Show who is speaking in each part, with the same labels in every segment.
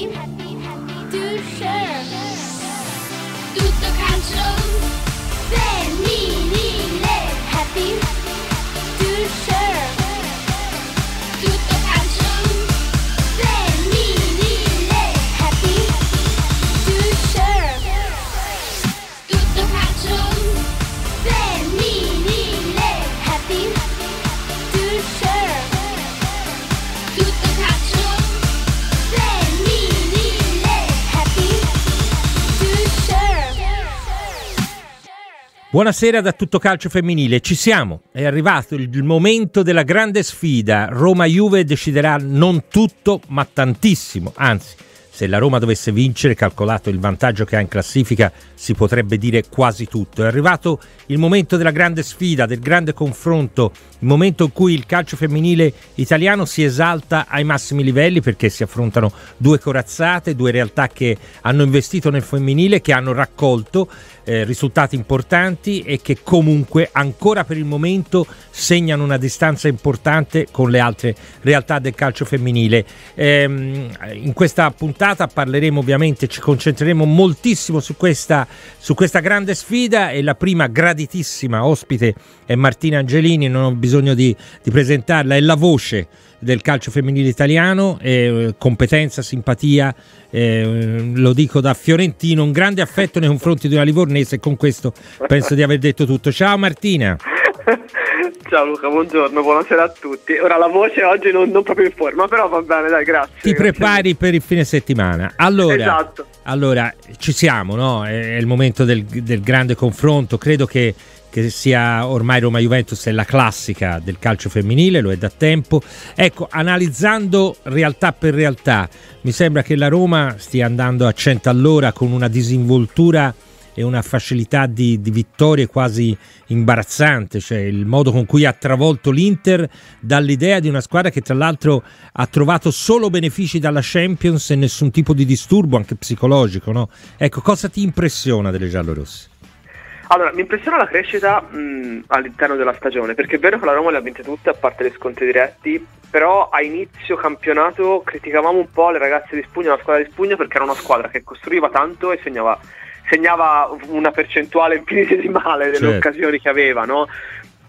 Speaker 1: happy, to share. Tutto calcio femminile,
Speaker 2: Buonasera da tutto calcio femminile, ci siamo, è arrivato il momento della grande sfida, Roma-Juve deciderà non tutto ma tantissimo, anzi se la Roma dovesse vincere, calcolato il vantaggio che ha in classifica, si potrebbe dire quasi tutto. È arrivato il momento della grande sfida, del grande confronto, il momento in cui il calcio femminile italiano si esalta ai massimi livelli perché si affrontano due corazzate, due realtà che hanno investito nel femminile, che hanno raccolto eh, risultati importanti e che comunque ancora per il momento segnano una distanza importante con le altre realtà del calcio femminile. Ehm, in questa puntata parleremo ovviamente, ci concentreremo moltissimo su questa, su questa grande sfida e la prima graditissima ospite è Martina Angelini, non ho bisogno di, di presentarla, è la voce del calcio femminile italiano, eh, competenza, simpatia, eh, lo dico da fiorentino, un grande affetto nei confronti di una livornese e con questo penso di aver detto tutto. Ciao Martina!
Speaker 3: Ciao Luca, buongiorno, buonasera a tutti. Ora la voce oggi non, non proprio in forma, però va bene, dai, grazie.
Speaker 2: Ti
Speaker 3: grazie.
Speaker 2: prepari per il fine settimana. Allora,
Speaker 3: Esatto.
Speaker 2: allora ci siamo, no? È il momento del, del grande confronto. Credo che, che sia ormai Roma Juventus è la classica del calcio femminile, lo è da tempo. Ecco, analizzando realtà per realtà, mi sembra che la Roma stia andando a 100 all'ora con una disinvoltura e una facilità di, di vittorie quasi imbarazzante, cioè il modo con cui ha travolto l'Inter dall'idea di una squadra che tra l'altro ha trovato solo benefici dalla Champions e nessun tipo di disturbo anche psicologico, no? Ecco, cosa ti impressiona delle giallorosse?
Speaker 3: Allora, mi impressiona la crescita mh, all'interno della stagione, perché è vero che la Roma le ha vinte tutte, a parte gli scontri diretti, però a inizio campionato criticavamo un po' le ragazze di Spugna, la squadra di Spugna, perché era una squadra che costruiva tanto e segnava, segnava una percentuale infinitesimale delle
Speaker 2: Certo.
Speaker 3: occasioni che aveva, no?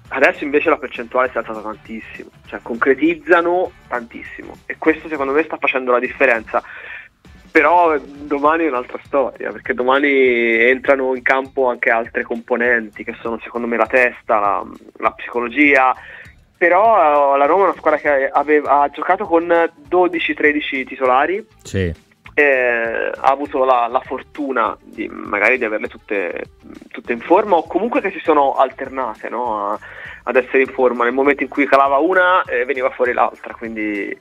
Speaker 3: Adesso invece la percentuale si è alzata tantissimo, cioè concretizzano tantissimo e questo secondo me sta facendo la differenza. Però domani è un'altra storia, perché domani entrano in campo anche altre componenti, che sono secondo me la testa, la, la psicologia. Però eh, la Roma è una squadra che aveva- ha giocato con 12-13 titolari,
Speaker 2: Sì.
Speaker 3: ha avuto la, la fortuna di magari di averle tutte, tutte in forma o comunque che si sono alternate no, a- ad essere in forma. Nel momento in cui calava una eh, veniva fuori l'altra, quindi...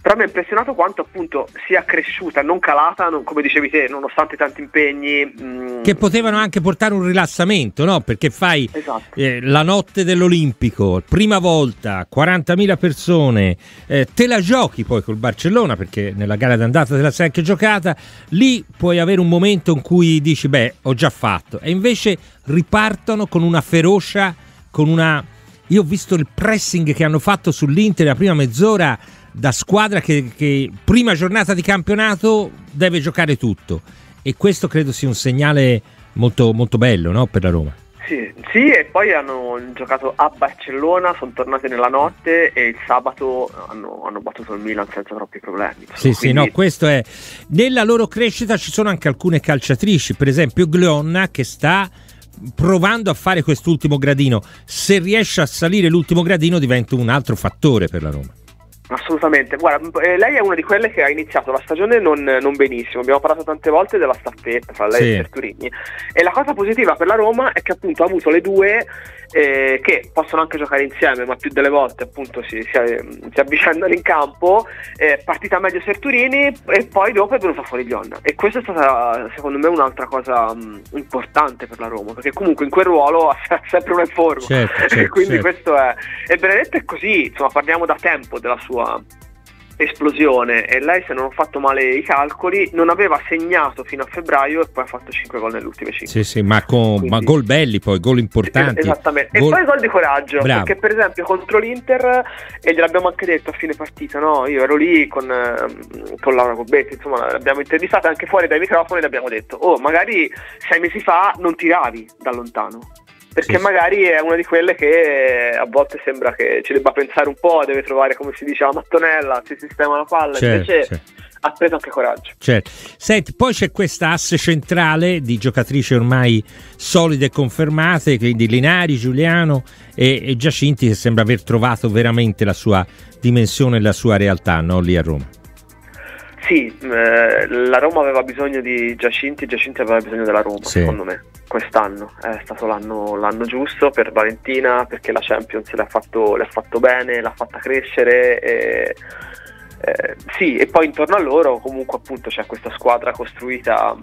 Speaker 3: Però mi ha impressionato quanto appunto sia cresciuta, non calata, non- come dicevi te, nonostante tanti impegni. mm,
Speaker 2: Che potevano anche portare un rilassamento, no? Perché fai
Speaker 3: Esatto.
Speaker 2: eh, la notte dell'Olimpico, prima volta, 40.000 persone, eh, te la giochi poi col Barcellona perché nella gara d'andata te la sei anche giocata, lì puoi avere un momento in cui dici beh ho già fatto e invece ripartono con una ferocia, con una... Io ho visto il pressing che hanno fatto sull'Inter la prima mezz'ora da squadra che, che prima giornata di campionato deve giocare tutto e questo credo sia un segnale molto, molto bello no, per la Roma.
Speaker 3: Sì, sì, e poi hanno giocato a Barcellona, sono tornati nella notte e il sabato hanno, hanno battuto il Milan senza troppi problemi.
Speaker 2: Sì, sì,
Speaker 3: Quindi-
Speaker 2: no, questo è. Nella loro crescita ci sono anche alcune calciatrici, per esempio Glionna che sta provando a fare quest'ultimo gradino. Se riesce a salire l'ultimo gradino diventa un altro fattore per la Roma.
Speaker 3: Assolutamente, guarda, eh, lei è una di quelle che ha iniziato la stagione non, non benissimo, abbiamo parlato tante volte della staffetta fra lei
Speaker 2: Sì.
Speaker 3: e Certurini e la cosa positiva per la Roma è che appunto ha avuto le due eh, che possono anche giocare insieme, ma più delle volte appunto si, si, si avvicendano in campo, eh, partita meglio Serturini e poi dopo è venuta fuori Glionna e questa è stata secondo me un'altra cosa mh, importante per la Roma, perché comunque in quel ruolo ha se- sempre una forma.
Speaker 2: Certo,
Speaker 3: e
Speaker 2: certo,
Speaker 3: quindi
Speaker 2: certo.
Speaker 3: questo è e Benedetto è così, insomma parliamo da tempo della sua esplosione e lei se non ho fatto male i calcoli non aveva segnato fino a febbraio e poi ha fatto 5 gol nelle ultime 5
Speaker 2: Sì, sì, ma, con,
Speaker 3: Quindi-
Speaker 2: ma gol belli poi, gol importanti.
Speaker 3: Esattamente.
Speaker 2: Gol-
Speaker 3: E poi gol di coraggio,
Speaker 2: Bravo.
Speaker 3: perché per esempio contro l'Inter, e gliel'abbiamo anche detto a fine partita, no? Io ero lì con, ehm, con Laura Gobetti, insomma l'abbiamo intervistata anche fuori dai microfoni e abbiamo detto, oh magari sei mesi fa non tiravi da lontano. Perché
Speaker 2: Sì,
Speaker 3: magari è una di quelle che a volte sembra che ci debba pensare un po', deve trovare come si dice la mattonella, si sistema la palla,
Speaker 2: Certo,
Speaker 3: invece
Speaker 2: certo.
Speaker 3: ha preso anche coraggio.
Speaker 2: Certo. Senti, poi c'è questa asse centrale di giocatrici ormai solide e confermate, quindi Linari, Giuliano e, e Giacinti che sembra aver trovato veramente la sua dimensione e la sua realtà no? lì a Roma.
Speaker 3: Sì, eh, la Roma aveva bisogno di Giacinti, Giacinti aveva bisogno della Roma,
Speaker 2: Sì.
Speaker 3: secondo me, quest'anno. È stato l'anno, l'anno giusto per Valentina perché la Champions le ha fatto, le ha fatto bene, l'ha fatta crescere. E, eh, sì, e poi intorno a loro comunque appunto c'è questa squadra costruita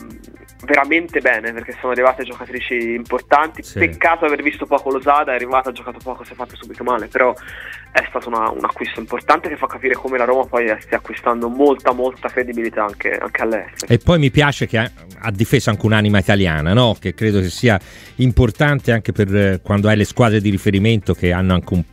Speaker 3: veramente bene perché sono arrivate giocatrici importanti.
Speaker 2: Sì.
Speaker 3: Peccato aver visto poco Losada, è arrivata, ha giocato poco, si è fatto subito male, però è stato una- un acquisto importante che fa capire come la Roma poi stia acquistando molta molta credibilità anche, anche all'estero.
Speaker 2: E poi mi piace che ha, ha difeso anche un'anima italiana, no? che credo che sia importante anche per eh, quando hai le squadre di riferimento che hanno anche un-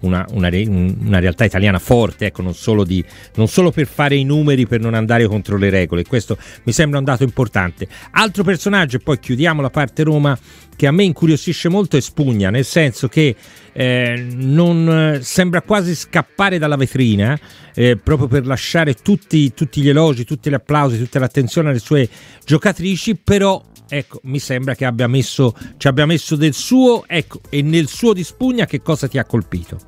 Speaker 2: una, una una realtà italiana forte, ecco, non, solo di- non solo per fare i numeri, per non andare contro le regole. Questo mi sembra un dato importante. Altro personaggio, e poi chiudiamo la parte Roma, che a me incuriosisce molto è Spugna, nel senso che eh, non sembra quasi scappare dalla vetrina eh, proprio per lasciare tutti, tutti gli elogi, tutti gli applausi, tutta l'attenzione alle sue giocatrici, però ecco, mi sembra che abbia messo, ci abbia messo del suo, ecco, e nel suo di Spugna che cosa ti ha colpito?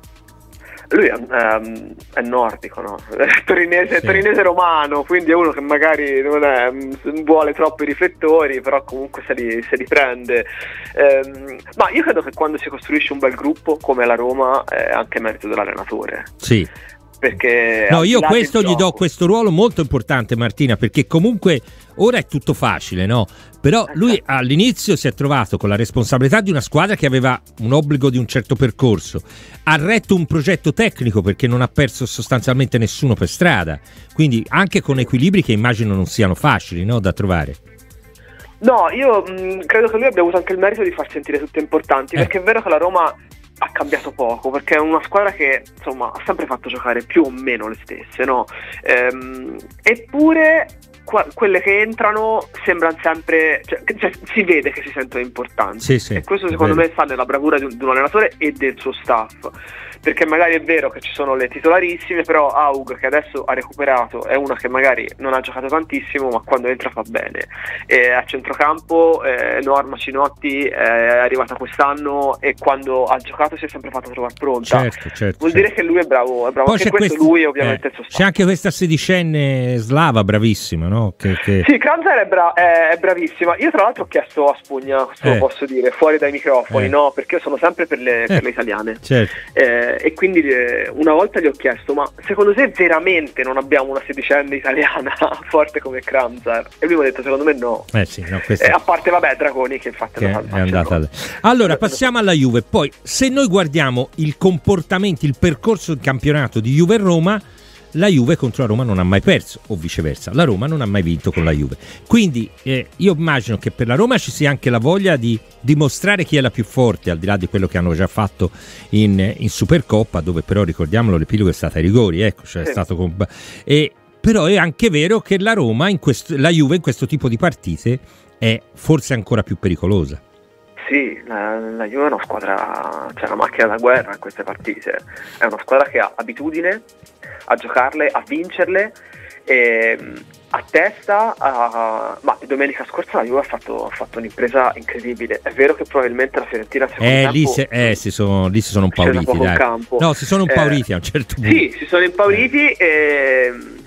Speaker 3: Lui è, ehm, è nordico, no? torinese,
Speaker 2: Sì.
Speaker 3: torinese romano, quindi è uno che magari non, è, non vuole troppi riflettori, però comunque se li, se li prende. Ehm, ma io credo che quando si costruisce un bel gruppo come la Roma è anche merito dell'allenatore.
Speaker 2: Sì.
Speaker 3: Perché
Speaker 2: No, io questo gli do questo ruolo molto importante, Martina, perché comunque ora è tutto facile, no? Però lui all'inizio si è trovato con la responsabilità di una squadra che aveva un obbligo di un certo percorso, ha retto un progetto tecnico perché non ha perso sostanzialmente nessuno per strada, quindi anche con equilibri che immagino non siano facili no, da trovare.
Speaker 3: No, io mh, credo che lui abbia avuto anche il merito di far sentire tutte importanti,
Speaker 2: Eh.
Speaker 3: perché è vero che la Roma ha cambiato poco, perché è una squadra che insomma ha sempre fatto giocare più o meno le stesse, no? Ehm, eppure qua- quelle che entrano sembrano sempre, cioè, cioè, si vede che si sentono importanti.
Speaker 2: Sì, sì,
Speaker 3: e questo secondo me sta nella bravura di un, di un allenatore e del suo staff. Perché magari è vero che ci sono le titolarissime, però Aug che adesso ha recuperato è una che magari non ha giocato tantissimo, ma quando entra fa bene. E a centrocampo eh, Norma Cinotti è arrivata quest'anno e quando ha giocato si è sempre fatta trovare pronta.
Speaker 2: Certo, certo.
Speaker 3: Vuol
Speaker 2: certo.
Speaker 3: dire che lui è bravo, è bravo
Speaker 2: Poi
Speaker 3: anche
Speaker 2: c'è
Speaker 3: questo,
Speaker 2: questa-
Speaker 3: lui ovviamente
Speaker 2: eh,
Speaker 3: staff.
Speaker 2: C'è anche questa sedicenne slava bravissima, no? Che, che-
Speaker 3: Sì, Kranzer è, bra- è- è bravissima. Io tra l'altro ho chiesto a Spugna, questo
Speaker 2: Eh.
Speaker 3: lo posso dire, fuori dai microfoni,
Speaker 2: Eh.
Speaker 3: no? Perché io sono sempre per le, per
Speaker 2: Eh.
Speaker 3: le italiane.
Speaker 2: Certo.
Speaker 3: Eh, e quindi eh, una volta gli ho chiesto: Ma secondo te veramente non abbiamo una sedicenne italiana forte come Kranzer? E lui mi ha detto: Secondo me no.
Speaker 2: Eh sì, no, questa
Speaker 3: Eh, a parte, vabbè, Dragoni, che infatti
Speaker 2: che
Speaker 3: è andata. Barcellona.
Speaker 2: Allora, passiamo alla Juve. Poi, se noi guardiamo il comportamento, il percorso del campionato di Juve e Roma, la Juve contro la Roma non ha mai perso, o viceversa, la Roma non ha mai vinto con la Juve. Quindi, eh, io immagino che per la Roma ci sia anche la voglia di dimostrare chi è la più forte, al di là di quello che hanno già fatto in, in Supercoppa, dove però ricordiamolo, l'epilogo è stata ai rigori, ecco, cioè è stato con- e però è anche vero che la Roma, in questo, la Juve in questo tipo di partite è forse ancora più pericolosa.
Speaker 3: Sì, la, la Juve è una squadra, c'è una macchina da guerra in queste partite. È una squadra che ha abitudine a giocarle, a vincerle. E, a testa, a- ma domenica scorsa la Juve ha fatto, ha fatto un'impresa incredibile. È vero che probabilmente la Fiorentina secondo
Speaker 2: Eh, lì, se- eh, si sono, lì si sono impauriti, dai. No, si sono
Speaker 3: Eh,
Speaker 2: impauriti a un certo punto.
Speaker 3: Sì, si sono impauriti e que-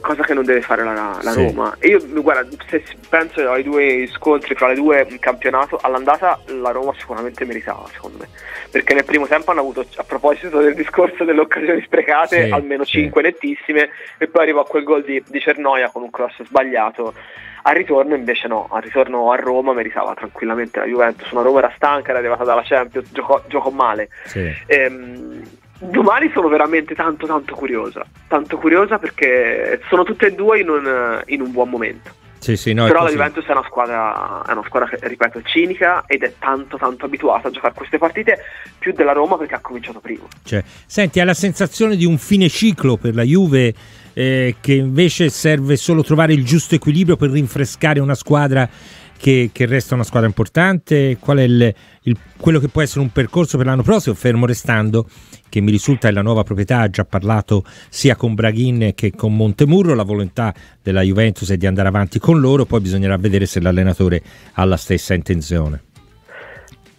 Speaker 3: cosa che non deve fare la, la
Speaker 2: Sì.
Speaker 3: Roma. E io guarda, se penso ai due scontri fra le due in campionato, all'andata la Roma sicuramente meritava, secondo me. Perché nel primo tempo hanno avuto, a proposito del discorso delle occasioni sprecate,
Speaker 2: Sì,
Speaker 3: almeno
Speaker 2: sì.
Speaker 3: 5 nettissime, e poi arrivò quel gol di, di Cernoia con un cross sbagliato. Al ritorno invece no, al ritorno a Roma meritava tranquillamente la Juventus. Una Roma era stanca, era arrivata dalla Champions, giocò, giocò male.
Speaker 2: Sì.
Speaker 3: Ehm, domani sono veramente tanto tanto curiosa, tanto curiosa perché sono tutte e due in un, in un buon momento.
Speaker 2: Sì, sì, no,
Speaker 3: Però la. Juventus è una squadra, è una squadra che, ripeto, è cinica ed è tanto tanto abituata a giocare queste partite più della Roma perché ha cominciato prima.
Speaker 2: Cioè, senti, hai la sensazione di un fine ciclo per la Juve eh, che invece serve solo trovare il giusto equilibrio per rinfrescare una squadra che, che resta una squadra importante? Qual è il- il- quello che può essere un percorso per l'anno prossimo? Fermo restando che mi risulta che la nuova proprietà ha già parlato sia con Braghin che con Montemurro, la volontà della Juventus è di andare avanti con loro, poi bisognerà vedere se l'allenatore ha la stessa intenzione.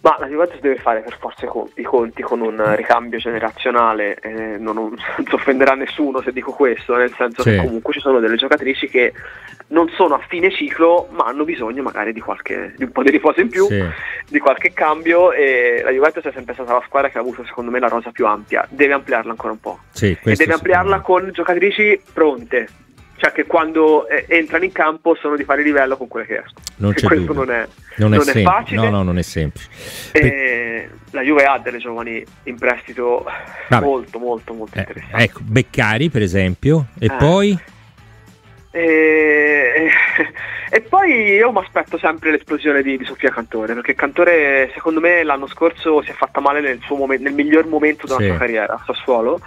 Speaker 3: Ma la Juventus deve fare per forza i conti, con un ricambio generazionale, eh, non, non si offenderà nessuno se dico questo, nel senso
Speaker 2: Sì.
Speaker 3: che comunque ci sono delle giocatrici che non sono a fine ciclo ma hanno bisogno magari di, qualche, di un po' di riposo in più,
Speaker 2: Sì.
Speaker 3: di qualche cambio e la Juventus è sempre stata la squadra che ha avuto secondo me la rosa più ampia, deve ampliarla ancora un po'
Speaker 2: Sì,
Speaker 3: e deve ampliarla con giocatrici pronte. Cioè che quando eh, entrano in campo sono di pari livello con quelle che escono.
Speaker 2: Non c'è
Speaker 3: questo non è,
Speaker 2: non
Speaker 3: non è
Speaker 2: sem-
Speaker 3: facile.
Speaker 2: No, no, non è semplice. Per-
Speaker 3: E la Juve ha delle giovani in prestito
Speaker 2: Vabbè.
Speaker 3: molto molto molto
Speaker 2: Eh,
Speaker 3: interessanti.
Speaker 2: ecco, Beccari per esempio, e
Speaker 3: Eh.
Speaker 2: poi
Speaker 3: E... e poi io mi aspetto sempre l'esplosione di, di Sofia Cantore, perché Cantore secondo me l'anno scorso si è fatta male nel, suo momen- nel miglior momento della
Speaker 2: Sì.
Speaker 3: sua carriera a Sassuolo,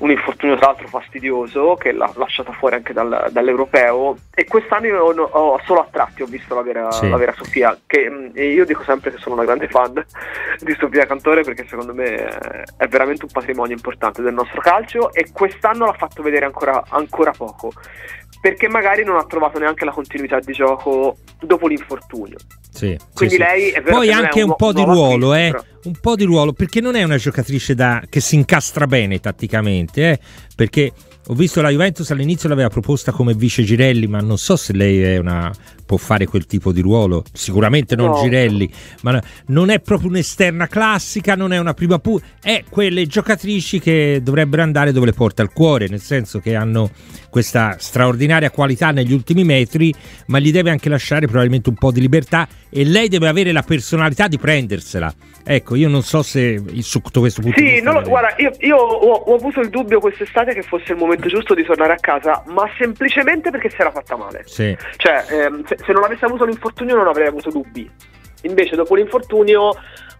Speaker 3: un infortunio tra l'altro fastidioso che l'ha lasciata fuori anche dal- dall'europeo e quest'anno io ho, ho- solo a tratti ho visto la vera,
Speaker 2: Sì.
Speaker 3: la vera Sofia, che io dico sempre che sono una grande fan di Sofia Cantore perché secondo me è, è veramente un patrimonio importante del nostro calcio e quest'anno l'ha fatto vedere ancora, ancora poco perché magari non ha trovato neanche la continuità di gioco dopo l'infortunio.
Speaker 2: sì,
Speaker 3: Quindi
Speaker 2: sì,
Speaker 3: lei è vero
Speaker 2: Poi anche un
Speaker 3: nu-
Speaker 2: po' di ruolo, eh? un po' di ruolo, perché non è una giocatrice da, che si incastra bene tatticamente, eh? perché ho visto la Juventus all'inizio l'aveva proposta come vice Girelli, ma non so se lei è una, può fare quel tipo di ruolo, sicuramente non
Speaker 3: No.
Speaker 2: Girelli, ma no- non è proprio un'esterna classica, non è una prima pu, è quelle giocatrici che dovrebbero andare dove le porta il cuore, nel senso che hanno questa straordinaria qualità negli ultimi metri, ma gli deve anche lasciare probabilmente un po' di libertà e lei deve avere la personalità di prendersela. Ecco, io non so se su questo punto di
Speaker 3: Sì,
Speaker 2: vista
Speaker 3: non lo-
Speaker 2: lei-
Speaker 3: guarda, io, io ho, ho avuto il dubbio quest'estate che fosse il momento giusto di tornare a casa, ma semplicemente perché si era fatta male.
Speaker 2: Sì.
Speaker 3: Cioè, ehm, se, se non avesse avuto l'infortunio non avrei avuto dubbi. Invece dopo l'infortunio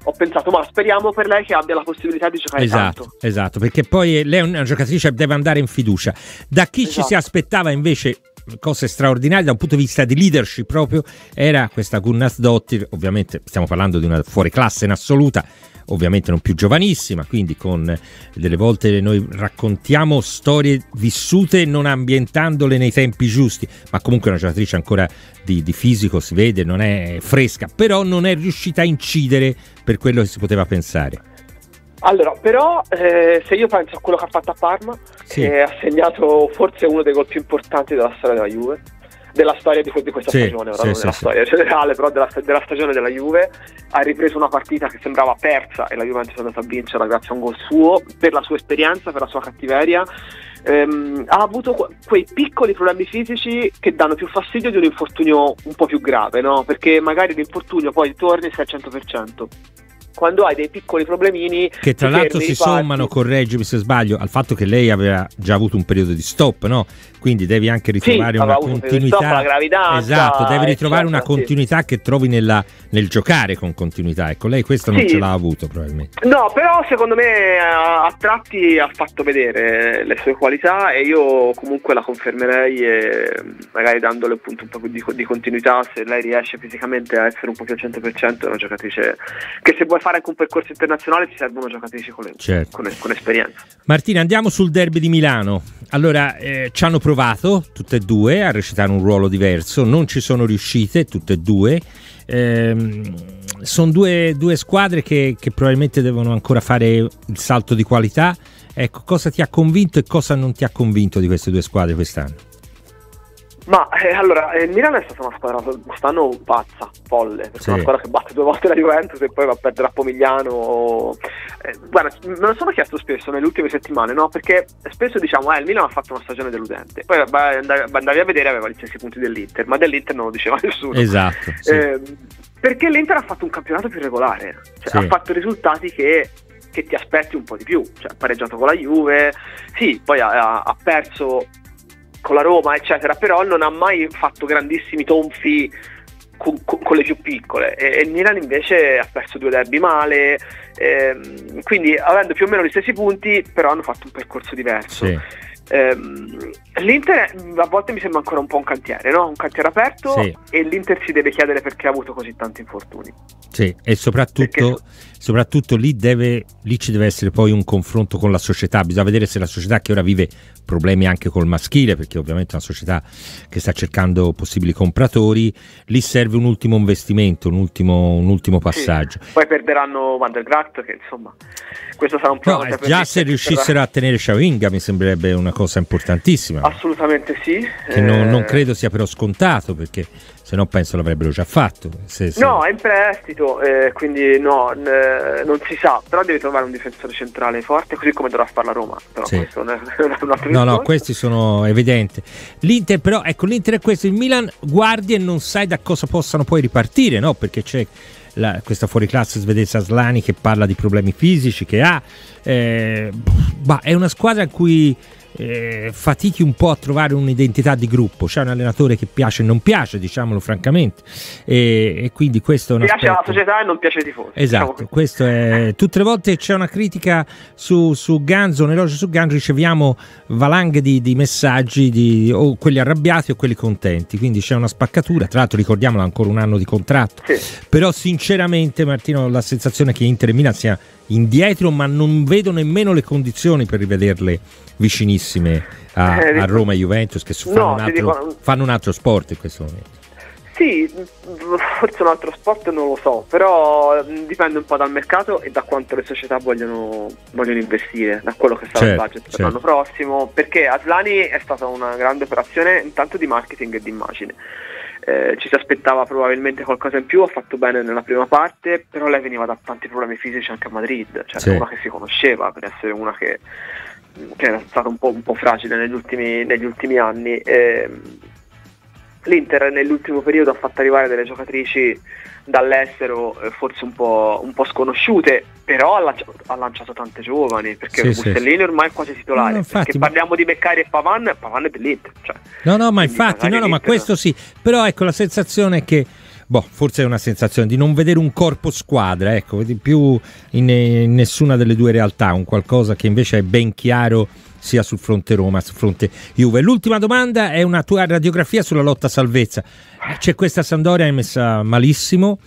Speaker 3: ho pensato, ma speriamo per lei che abbia la possibilità di giocare
Speaker 2: Esatto,
Speaker 3: tanto.
Speaker 2: esatto, perché poi lei è una giocatrice che deve andare in fiducia. Da chi ci
Speaker 3: Esatto.
Speaker 2: si aspettava invece cose straordinarie da un punto di vista di leadership proprio era questa Gunnas Dottir, ovviamente stiamo parlando di una fuoriclasse in assoluta, ovviamente non più giovanissima, quindi con eh, delle volte noi raccontiamo storie vissute non ambientandole nei tempi giusti, ma comunque una giocatrice ancora di, di fisico, si vede, non è fresca, però non è riuscita a incidere per quello che si poteva pensare.
Speaker 3: Allora, però, eh, se io penso a quello che ha fatto a Parma,
Speaker 2: Sì.
Speaker 3: che ha segnato forse uno dei gol più importanti della storia della Juve, della storia di, di questa
Speaker 2: Sì,
Speaker 3: stagione, ora
Speaker 2: sì,
Speaker 3: non
Speaker 2: sì,
Speaker 3: della storia generale, però della, della stagione della Juve, ha ripreso una partita che sembrava persa e la Juventus è andata a vincerla grazie a un gol suo, per la sua esperienza, per la sua cattiveria. Ehm, ha avuto que- quei piccoli problemi fisici che danno più fastidio di un infortunio un po' più grave, no? Perché magari l'infortunio poi torni e sei al 100%. Quando hai dei piccoli problemini
Speaker 2: che tra l'altro
Speaker 3: fermi,
Speaker 2: si sommano, correggimi se sbaglio, al fatto che lei aveva già avuto un periodo di stop, no? Quindi devi anche ritrovare
Speaker 3: aveva
Speaker 2: una continuità. esatto, devi ritrovare una
Speaker 3: eccetera, sì.
Speaker 2: continuità che trovi nella- nel giocare con continuità. Ecco, lei questo non
Speaker 3: Sì.
Speaker 2: ce l'ha avuto probabilmente.
Speaker 3: No, però secondo me a, a tratti ha fatto vedere le sue qualità e io comunque la confermerei e magari dandole appunto un po' di, di continuità se lei riesce fisicamente a essere un po' più al 100% è una giocatrice che se vuoi fare anche un percorso internazionale ti servono giocatrici con, le-
Speaker 2: Certo.
Speaker 3: con, con esperienza.
Speaker 2: Martina, andiamo sul derby di Milano. Allora, eh, ci hanno provato tutte e due a recitare un ruolo diverso, non ci sono riuscite tutte e due. sono due, due squadre che, che probabilmente devono ancora fare il salto di qualità. Ecco, cosa ti ha convinto e cosa non ti ha convinto di queste due squadre quest'anno?
Speaker 3: Ma eh, allora, eh, il Milano è stata una squadra quest'anno pazza, folle, perché
Speaker 2: Sì.
Speaker 3: è una squadra che batte due volte la Juventus e poi va a perdere a Pomigliano. Eh, guarda, me lo sono chiesto spesso nelle ultime settimane, no? Perché spesso diciamo, eh, il Milano ha fatto una stagione deludente. Poi andavi, a vedere aveva gli stessi punti dell'Inter, ma dell'Inter non lo diceva nessuno.
Speaker 2: Esatto. sì.
Speaker 3: Eh, perché l'Inter ha fatto un campionato più regolare, cioè
Speaker 2: Sì.
Speaker 3: ha fatto risultati che, che ti aspetti un po' di più. Cioè, ha pareggiato con la Juve, sì, poi ha, ha perso con la Roma, eccetera, però non ha mai fatto grandissimi tonfi con, con- le più piccole. E, e il Milan invece ha perso due derby male, ehm, quindi avendo più o meno gli stessi punti, però hanno fatto un percorso diverso.
Speaker 2: Sì.
Speaker 3: Ehm, L'Inter a volte mi sembra ancora un po' un cantiere, no? Un cantiere aperto
Speaker 2: Sì.
Speaker 3: e l'Inter si deve chiedere perché ha avuto così tanti infortuni.
Speaker 2: Sì, e soprattutto,
Speaker 3: Perché-
Speaker 2: soprattutto lì, deve, lì ci deve essere poi un confronto con la società. Bisogna vedere se la società che ora vive problemi anche col maschile, perché ovviamente è una società che sta cercando possibili compratori, lì serve un ultimo investimento, un ultimo, un ultimo passaggio.
Speaker 3: Sì. Poi perderanno Van der Graat, che insomma, questo sarà un
Speaker 2: No,
Speaker 3: problema.
Speaker 2: eh, già se riuscissero a tenere Sciavinga mi sembrerebbe una cosa importantissima.
Speaker 3: Assolutamente sì.
Speaker 2: che non, non
Speaker 3: Eh,
Speaker 2: credo sia però scontato perché se no penso l'avrebbero già fatto. Se- se-
Speaker 3: No, è in prestito, eh, quindi no, n- non si sa, però devi trovare un difensore centrale forte, così come dovrà fare la Roma. Però
Speaker 2: Sì.
Speaker 3: questo è, un altro
Speaker 2: No, no,
Speaker 3: discorso.
Speaker 2: questi sono evidenti. L'Inter, però, ecco, l'Inter è questo. Il Milan guardi e non sai da cosa possano poi ripartire, no? Perché c'è la- questa fuoriclasse svedese Aslani che parla di problemi fisici che ha. Eh, ma è una squadra in cui eh, fatichi un po' a trovare un'identità di gruppo. C'è un allenatore che piace e non piace, diciamolo francamente. E, e quindi questo è un
Speaker 3: piace alla
Speaker 2: aspetto-
Speaker 3: società e non piace ai tifosi. diciamo
Speaker 2: Esatto,
Speaker 3: così.
Speaker 2: questo è tutte le volte c'è una critica su, su Ganzo, un elogio su Ganzo, riceviamo valanghe di, di messaggi di o quelli arrabbiati o quelli contenti, quindi c'è una spaccatura, tra l'altro ricordiamolo ancora un anno di contratto,
Speaker 3: Sì.
Speaker 2: però sinceramente Martino ho la sensazione che Inter e Milan sia indietro ma non vedo nemmeno le condizioni per rivederle vicinissime a,
Speaker 3: Eh,
Speaker 2: a Roma e Juventus che fanno,
Speaker 3: no,
Speaker 2: un altro,
Speaker 3: dico-
Speaker 2: fanno un altro sport in questo momento.
Speaker 3: Sì, mh, forse un altro sport non lo so, però mh, dipende un po' dal mercato e da quanto le società vogliono, vogliono investire, da quello che sarà
Speaker 2: Certo,
Speaker 3: il budget per
Speaker 2: certo.
Speaker 3: l'anno prossimo, perché Aslani è stata una grande operazione intanto di marketing e di immagine. Eh, ci si aspettava probabilmente qualcosa in più, ha fatto bene nella prima parte, però lei veniva da tanti problemi fisici anche a Madrid, cioè
Speaker 2: Sì.
Speaker 3: una che si conosceva per essere una che, che era stata un po', un po' fragile negli ultimi, negli ultimi anni. Ehm, L'Inter nell'ultimo periodo ha fatto arrivare delle giocatrici dall'estero eh, forse un po', un po' sconosciute, però ha lanciato, ha lanciato tante giovani, perché
Speaker 2: Sì, sì,
Speaker 3: Musellini ormai è quasi titolare.
Speaker 2: No, infatti,
Speaker 3: perché
Speaker 2: ma-
Speaker 3: parliamo di Beccari e Pavan, Pavan è dell'Inter. Cioè,
Speaker 2: No, no, ma infatti, no, no, ma questo sì. Però ecco la sensazione è che, boh, forse è una sensazione di non vedere un corpo squadra, ecco, più in, in nessuna delle due realtà, un qualcosa che invece è ben chiaro sia sul fronte Roma, sul fronte Juve. L'ultima domanda è una tua radiografia sulla lotta a salvezza. C'è questa Sandoria è messa malissimo.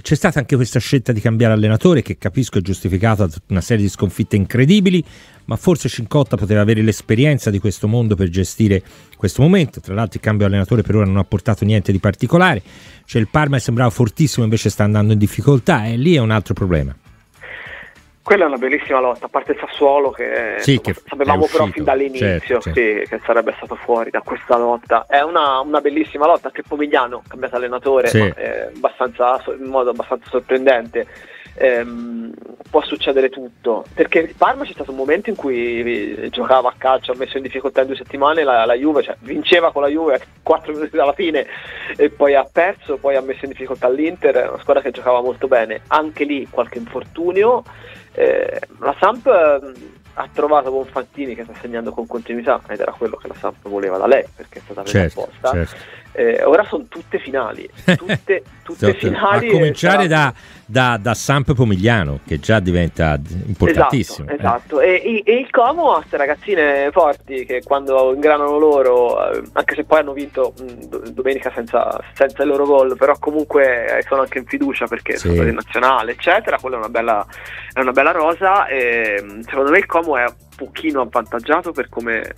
Speaker 2: C'è stata anche questa scelta di cambiare allenatore che capisco è giustificata da una serie di sconfitte incredibili, ma forse Cincotta poteva avere l'esperienza di questo mondo per gestire questo momento. Tra l'altro il cambio allenatore per ora non ha portato niente di particolare. Cioè il Parma sembrava fortissimo, invece sta andando in difficoltà e lì è un altro problema.
Speaker 3: Quella è una bellissima lotta, a parte il Sassuolo che,
Speaker 2: Sì,
Speaker 3: insomma,
Speaker 2: che
Speaker 3: sapevamo però fin dall'inizio
Speaker 2: certo, sì.
Speaker 3: sì, che sarebbe stato fuori da questa lotta. È una, una bellissima lotta, anche Pomigliano cambiato allenatore
Speaker 2: Sì.
Speaker 3: ma, eh, abbastanza- in modo abbastanza sorprendente. Ehm, può succedere tutto perché il Parma c'è stato un momento in cui eh, giocava a calcio, ha messo in difficoltà in due settimane la, la Juve, cioè vinceva con la Juve a 4 minuti dalla fine e poi ha perso, poi ha messo in difficoltà l'Inter, una squadra che giocava molto bene, anche lì qualche infortunio. Eh, la Samp eh, ha trovato Bonfantini che sta segnando con continuità ed era quello che la Samp voleva da lei perché è stata presa
Speaker 2: Certo,
Speaker 3: apposta.
Speaker 2: certo.
Speaker 3: Eh, ora sono tutte finali, tutte, tutte finali.
Speaker 2: a cominciare
Speaker 3: e
Speaker 2: da, da, da Samp Pomigliano, che già diventa importantissimo.
Speaker 3: Esatto,
Speaker 2: eh.
Speaker 3: esatto. E, e il Como ha queste ragazzine forti che quando ingranano loro, eh, anche se poi hanno vinto mh, domenica senza, senza il loro gol, però comunque eh, sono anche in fiducia perché
Speaker 2: Sì.
Speaker 3: sono in nazionale, eccetera. Quella è una bella, è una bella rosa. E, secondo me il Como è un pochino avvantaggiato per come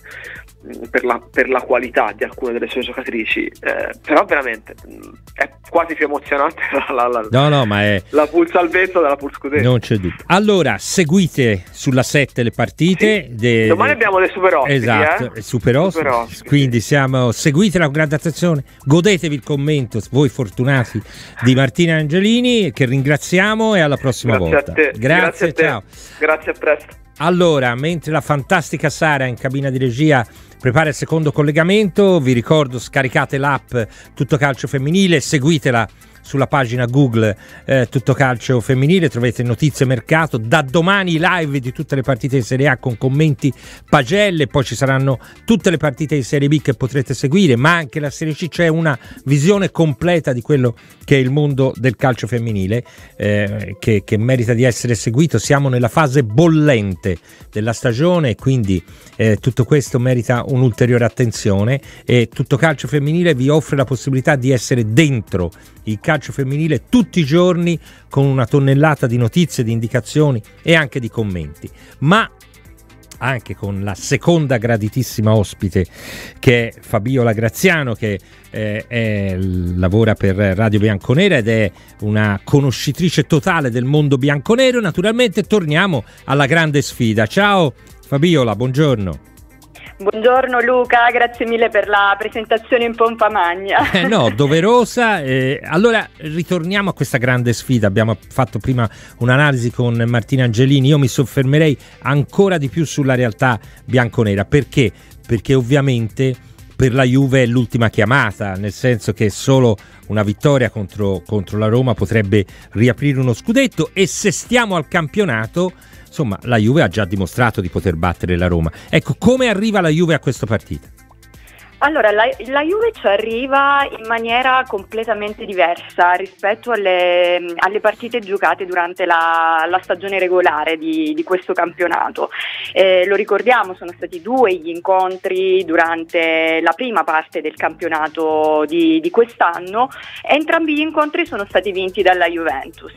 Speaker 3: per la, per la qualità di alcune delle sue giocatrici, eh, però veramente mh, è quasi più emozionante la, la,
Speaker 2: No, no, ma è,
Speaker 3: la Pulse Salvezza della Pulse Scudetto.
Speaker 2: non c'è dubbio. Allora, seguite sulla 7 le partite.
Speaker 3: Sì.
Speaker 2: de-
Speaker 3: Domani
Speaker 2: de-
Speaker 3: abbiamo dei super ospiti.
Speaker 2: Esatto,
Speaker 3: eh?
Speaker 2: super ospiti.
Speaker 3: Super ospiti.
Speaker 2: Quindi siamo, seguitela con grande attenzione, godetevi il commento, voi fortunati, di Martina Angelini, che ringraziamo e alla prossima
Speaker 3: Grazie
Speaker 2: volta.
Speaker 3: a te.
Speaker 2: Grazie,
Speaker 3: a te.
Speaker 2: ciao.
Speaker 3: Grazie a presto.
Speaker 2: Allora, mentre la fantastica Sara in cabina di regia prepara il secondo collegamento. Vi ricordo, scaricate l'app Tutto Calcio Femminile, seguitela sulla pagina Google eh, Tutto Calcio Femminile, trovate notizie mercato, da domani live di tutte le partite di Serie A con commenti pagelle, poi ci saranno tutte le partite di Serie B che potrete seguire, ma anche la Serie C, c'è una visione completa di quello che è il mondo del calcio femminile eh, che, che, merita di essere seguito, siamo nella fase bollente della stagione, quindi eh, tutto questo merita un'ulteriore attenzione e Tutto Calcio Femminile vi offre la possibilità di essere dentro il calcio femminile tutti i giorni con una tonnellata di notizie, di indicazioni e anche di commenti. Ma anche con la seconda graditissima ospite che è Fabiola Graziano che eh, è, lavora per Radio Bianconera ed è una conoscitrice totale del mondo bianconero. Naturalmente torniamo alla grande sfida. Ciao Fabiola, buongiorno.
Speaker 4: Buongiorno Luca, grazie mille per la presentazione in pompa magna.
Speaker 2: Eh no, doverosa. Eh, allora ritorniamo a questa grande sfida. Abbiamo fatto prima un'analisi con Martina Angelini. Io mi soffermerei ancora di più sulla realtà bianconera. Perché? Perché ovviamente per la Juve è l'ultima chiamata, nel senso che solo una vittoria contro, contro la Roma potrebbe riaprire uno scudetto e se stiamo al campionato insomma la Juve ha già dimostrato di poter battere la Roma. Ecco, come arriva la Juve a questa partita?
Speaker 4: Allora, la, la, Juve ci arriva in maniera completamente diversa rispetto alle, alle partite giocate durante la, la stagione regolare di, di questo campionato. Eh, lo ricordiamo, sono stati due gli incontri durante la prima parte del campionato di, di quest'anno. Entrambi gli incontri sono stati vinti dalla Juventus.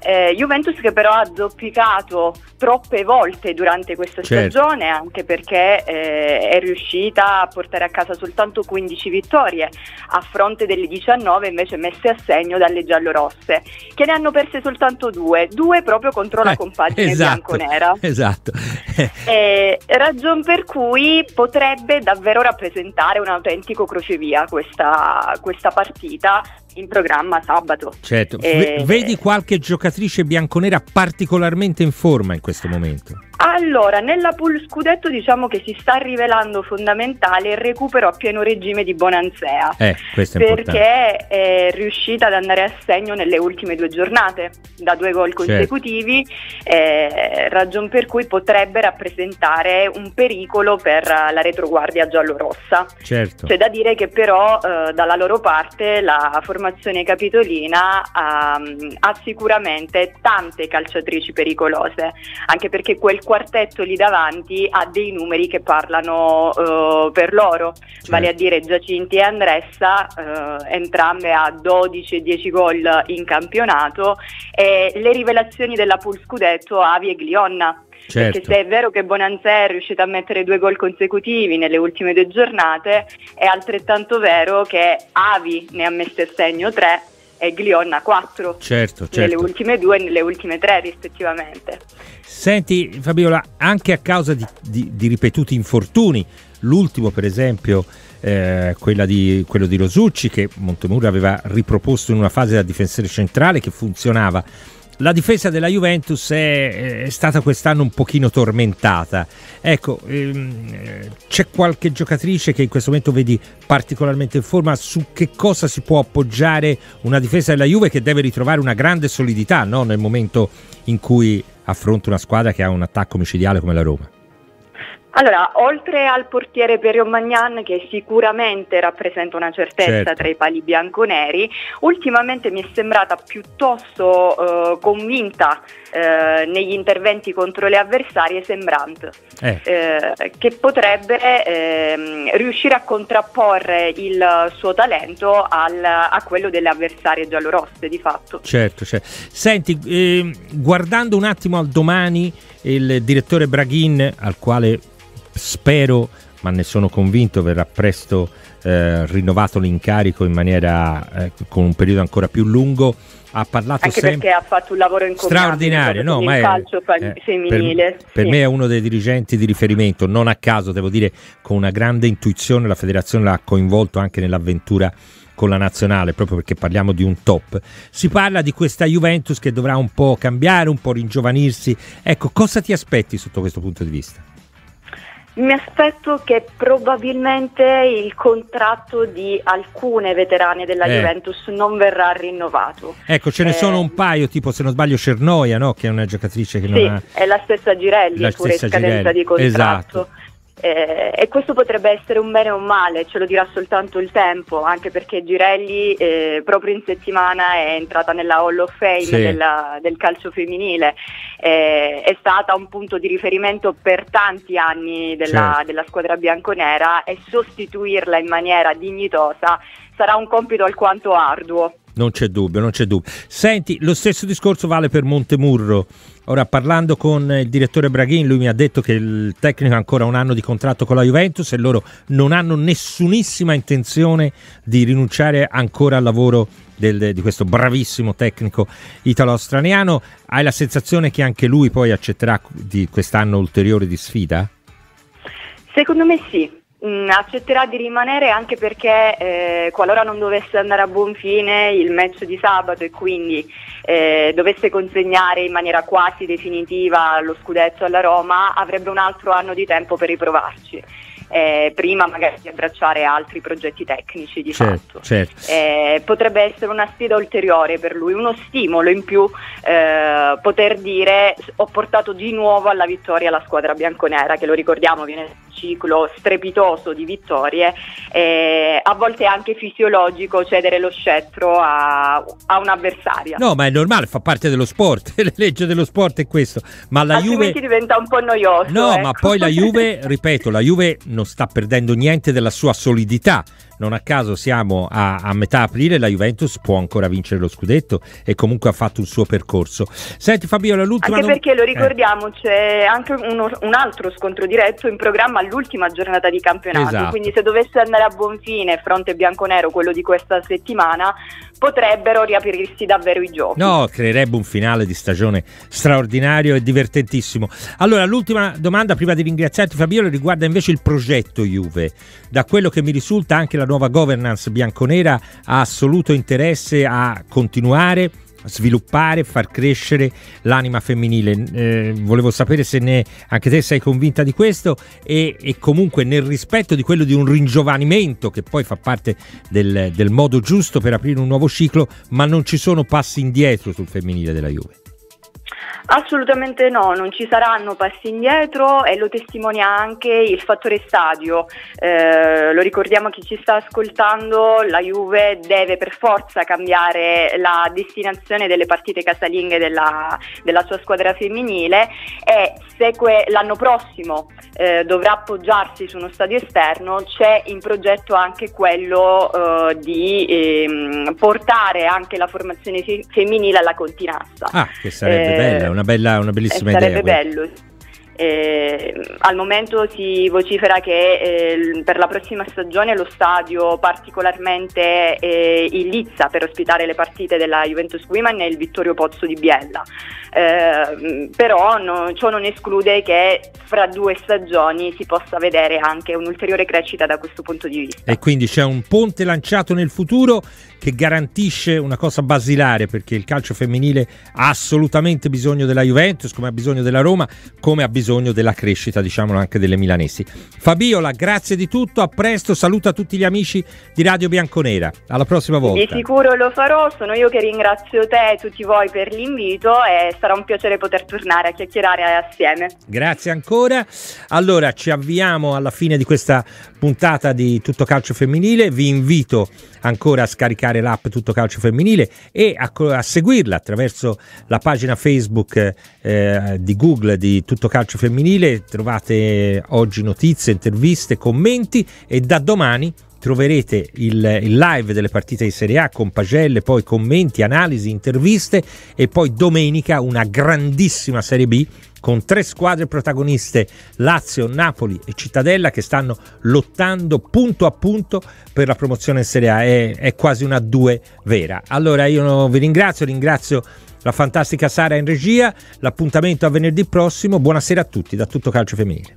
Speaker 4: Eh, Juventus che però ha zoppicato troppe volte durante questa certo. stagione, anche perché eh, è riuscita a portare a casa ottenuta soltanto 15 vittorie a fronte delle 19 invece messe a segno dalle giallorosse, che ne hanno perse soltanto due, due proprio contro la eh, compagine
Speaker 2: esatto,
Speaker 4: bianconera.
Speaker 2: Esatto.
Speaker 4: eh, ragion per cui potrebbe davvero rappresentare un autentico crocevia questa, questa partita in programma sabato.
Speaker 2: Certo, eh, vedi qualche giocatrice bianconera particolarmente in forma in questo momento?
Speaker 4: Allora, nella pool scudetto diciamo che si sta rivelando fondamentale il recupero a pieno regime di Bonansea.
Speaker 2: Eh,
Speaker 4: perché è riuscita ad andare a segno nelle ultime due giornate da due gol certo. consecutivi, certo. eh, ragion per cui potrebbe rappresentare un pericolo per la retroguardia giallorossa.
Speaker 2: Certo.
Speaker 4: C'è da dire che però eh, dalla loro parte la formazione capitolina ha, ha sicuramente tante calciatrici pericolose, anche perché quel quartetto lì davanti ha dei numeri che parlano uh, per loro, certo. vale a dire Giacinti e Andressa, uh, entrambe a 12 e 10 gol in campionato e le rivelazioni della Pool Scudetto Avi e Glionna.
Speaker 2: Certo.
Speaker 4: Perché se è vero che Bonanzè è riuscita a mettere due gol consecutivi nelle ultime due giornate, è altrettanto vero che Avi ne ha messe a segno tre e Glionna 4
Speaker 2: certo, certo.
Speaker 4: nelle ultime due e nelle ultime tre rispettivamente.
Speaker 2: Senti Fabiola, anche a causa di, di, di ripetuti infortuni, l'ultimo per esempio eh, di, quello di Rosucci che Montemuro aveva riproposto in una fase da difensore centrale che funzionava la difesa della Juventus è, è, stata quest'anno un pochino tormentata. Ecco, ehm, c'è qualche giocatrice che in questo momento vedi particolarmente in forma su che cosa si può appoggiare una difesa della Juve che deve ritrovare una grande solidità no? nel momento in cui affronta una squadra che ha un attacco micidiale come la Roma.
Speaker 4: Allora, oltre al portiere Perio Magnan che sicuramente rappresenta una certezza certo. tra i pali bianconeri, ultimamente mi è sembrata piuttosto eh, convinta eh, negli interventi contro le avversarie Sembrant, eh. eh. che potrebbe ehm, riuscire a contrapporre il suo talento al, a quello delle avversarie giallorosse di fatto.
Speaker 2: Certo, certo. Senti, ehm, guardando un attimo al domani, il direttore Braghin, al quale spero, ma ne sono convinto, verrà presto eh, rinnovato l'incarico in maniera eh, con un periodo ancora più lungo. Ha parlato
Speaker 4: Anche
Speaker 2: sempre
Speaker 4: perché ha fatto un lavoro
Speaker 2: straordinario, no, ma è,
Speaker 4: calcio eh, femminile.
Speaker 2: Per, per me è uno dei dirigenti di riferimento, non a caso, devo dire, con una grande intuizione la federazione l'ha coinvolto anche nell'avventura con la nazionale, proprio perché parliamo di un top. Si parla di questa Juventus che dovrà un po' cambiare, un po' ringiovanirsi. Ecco, cosa ti aspetti sotto questo punto di vista?
Speaker 4: Mi aspetto che probabilmente il contratto di alcune veterane della
Speaker 2: Eh.
Speaker 4: Juventus non verrà rinnovato.
Speaker 2: Ecco, ce ne
Speaker 4: Eh,
Speaker 2: sono un paio, tipo se non sbaglio Cernoia, no? che è una giocatrice che
Speaker 4: Sì,
Speaker 2: non ha...
Speaker 4: è la stessa Girelli,
Speaker 2: La
Speaker 4: pure in
Speaker 2: stessa
Speaker 4: scadenza
Speaker 2: Girelli,
Speaker 4: di contratto.
Speaker 2: esatto.
Speaker 4: Eh, e questo potrebbe essere un bene o un male, ce lo dirà soltanto il tempo, anche perché Girelli eh, proprio in settimana è entrata nella Hall of Fame
Speaker 2: Sì.
Speaker 4: della- del calcio femminile, Eh, è stata un punto di riferimento per tanti anni della,
Speaker 2: Certo.
Speaker 4: della squadra bianconera e sostituirla in maniera dignitosa sarà un compito alquanto arduo.
Speaker 2: Non c'è dubbio, non c'è dubbio. Senti, lo stesso discorso vale per Montemurro. Ora, parlando con il direttore Braghin, lui mi ha detto che il tecnico ha ancora un anno di contratto con la Juventus e loro non hanno nessunissima intenzione di rinunciare ancora al lavoro del- di questo bravissimo tecnico italo-australiano. Hai la sensazione che anche lui poi accetterà di quest'anno ulteriore di sfida?
Speaker 4: Secondo me sì. Mm, accetterà di rimanere anche perché eh, qualora non dovesse andare a buon fine il match di sabato e quindi eh, dovesse consegnare in maniera quasi definitiva lo scudetto alla Roma avrebbe un altro anno di tempo per riprovarci. eh, prima magari di abbracciare altri progetti tecnici di
Speaker 2: Certo,
Speaker 4: fatto.
Speaker 2: certo.
Speaker 4: Eh, potrebbe essere una sfida ulteriore per lui, uno stimolo in più eh, poter dire ho portato di nuovo alla vittoria la squadra bianconera che lo ricordiamo viene ciclo strepitoso di vittorie e a volte è anche fisiologico cedere lo scettro a, a un'avversaria.
Speaker 2: No, ma è normale, fa parte dello sport, la legge dello sport è questo. Ma la Juve
Speaker 4: Altrimenti diventa un po' noioso.
Speaker 2: No,
Speaker 4: ecco.
Speaker 2: ma poi la Juve, ripeto, la Juve non sta perdendo niente della sua solidità. Non a caso siamo a, a metà aprile, la Juventus può ancora vincere lo scudetto e comunque ha fatto il suo percorso. Senti Fabiola, l'ultima...
Speaker 4: Anche perché lo
Speaker 2: Eh,
Speaker 4: ricordiamo, c'è anche uno- un altro scontro diretto in programma all'ultima giornata di campionato.
Speaker 2: Esatto.
Speaker 4: Quindi, se dovesse andare a buon fine fronte bianconero, quello di questa settimana, potrebbero riaprirsi davvero i giochi.
Speaker 2: No, creerebbe un finale di stagione straordinario e divertentissimo. Allora, l'ultima domanda prima di ringraziarti Fabiola riguarda invece il progetto Juve. Da quello che mi risulta anche la nuova governance bianconera ha assoluto interesse a continuare sviluppare, far crescere l'anima femminile. Eh, volevo sapere se ne, anche te sei convinta di questo e, e comunque nel rispetto di quello di un ringiovanimento che poi fa parte del, del modo giusto per aprire un nuovo ciclo, ma non ci sono passi indietro sul femminile della Juve.
Speaker 4: Assolutamente no, non ci saranno passi indietro e lo testimonia anche il fattore stadio. Eh, lo ricordiamo a chi ci sta ascoltando, la Juve deve per forza cambiare la destinazione delle partite casalinghe della, della sua squadra femminile e se que- l'anno prossimo eh, dovrà appoggiarsi su uno stadio esterno c'è in progetto anche quello eh, di ehm, portare anche la formazione fe- femminile alla Continassa.
Speaker 2: Ah, che sarebbe
Speaker 4: Eh,
Speaker 2: bella, una, bella, una bellissima
Speaker 4: eh,
Speaker 2: idea.
Speaker 4: Sarebbe bello. Eh, al momento si vocifera che eh, per la prossima stagione lo stadio particolarmente eh, in lizza per ospitare le partite della Juventus Women è il Vittorio Pozzo di Biella. Eh, però no- ciò non esclude che fra due stagioni si possa vedere anche un'ulteriore crescita da questo punto di vista.
Speaker 2: E quindi c'è un ponte lanciato nel futuro che garantisce una cosa basilare perché il calcio femminile ha assolutamente bisogno della Juventus, come ha bisogno della Roma, come ha bisogno della crescita, diciamolo anche delle milanesi. Fabiola, grazie di tutto, a presto, saluta tutti gli amici di Radio Bianconera. Alla prossima
Speaker 4: Di
Speaker 2: volta.
Speaker 4: sicuro lo farò, sono io che ringrazio te e tutti voi per l'invito e sarà un piacere poter tornare a chiacchierare assieme.
Speaker 2: Grazie ancora. Allora, ci avviamo alla fine di questa puntata di Tutto Calcio Femminile. Vi invito ancora a scaricare l'app Tutto Calcio Femminile e a, a seguirla attraverso la pagina Facebook eh, di Google di Tutto Calcio Femminile. Trovate oggi notizie, interviste, commenti e da domani troverete il, il live delle partite di Serie A con pagelle, poi commenti, analisi, interviste e poi domenica una grandissima Serie B con tre squadre protagoniste Lazio, Napoli e Cittadella che stanno lottando punto a punto per la promozione in Serie A, è, è quasi una due vera. Allora io vi ringrazio, ringrazio la fantastica Sara in regia, l'appuntamento a venerdì prossimo, buonasera a tutti da tutto Calcio Femminile.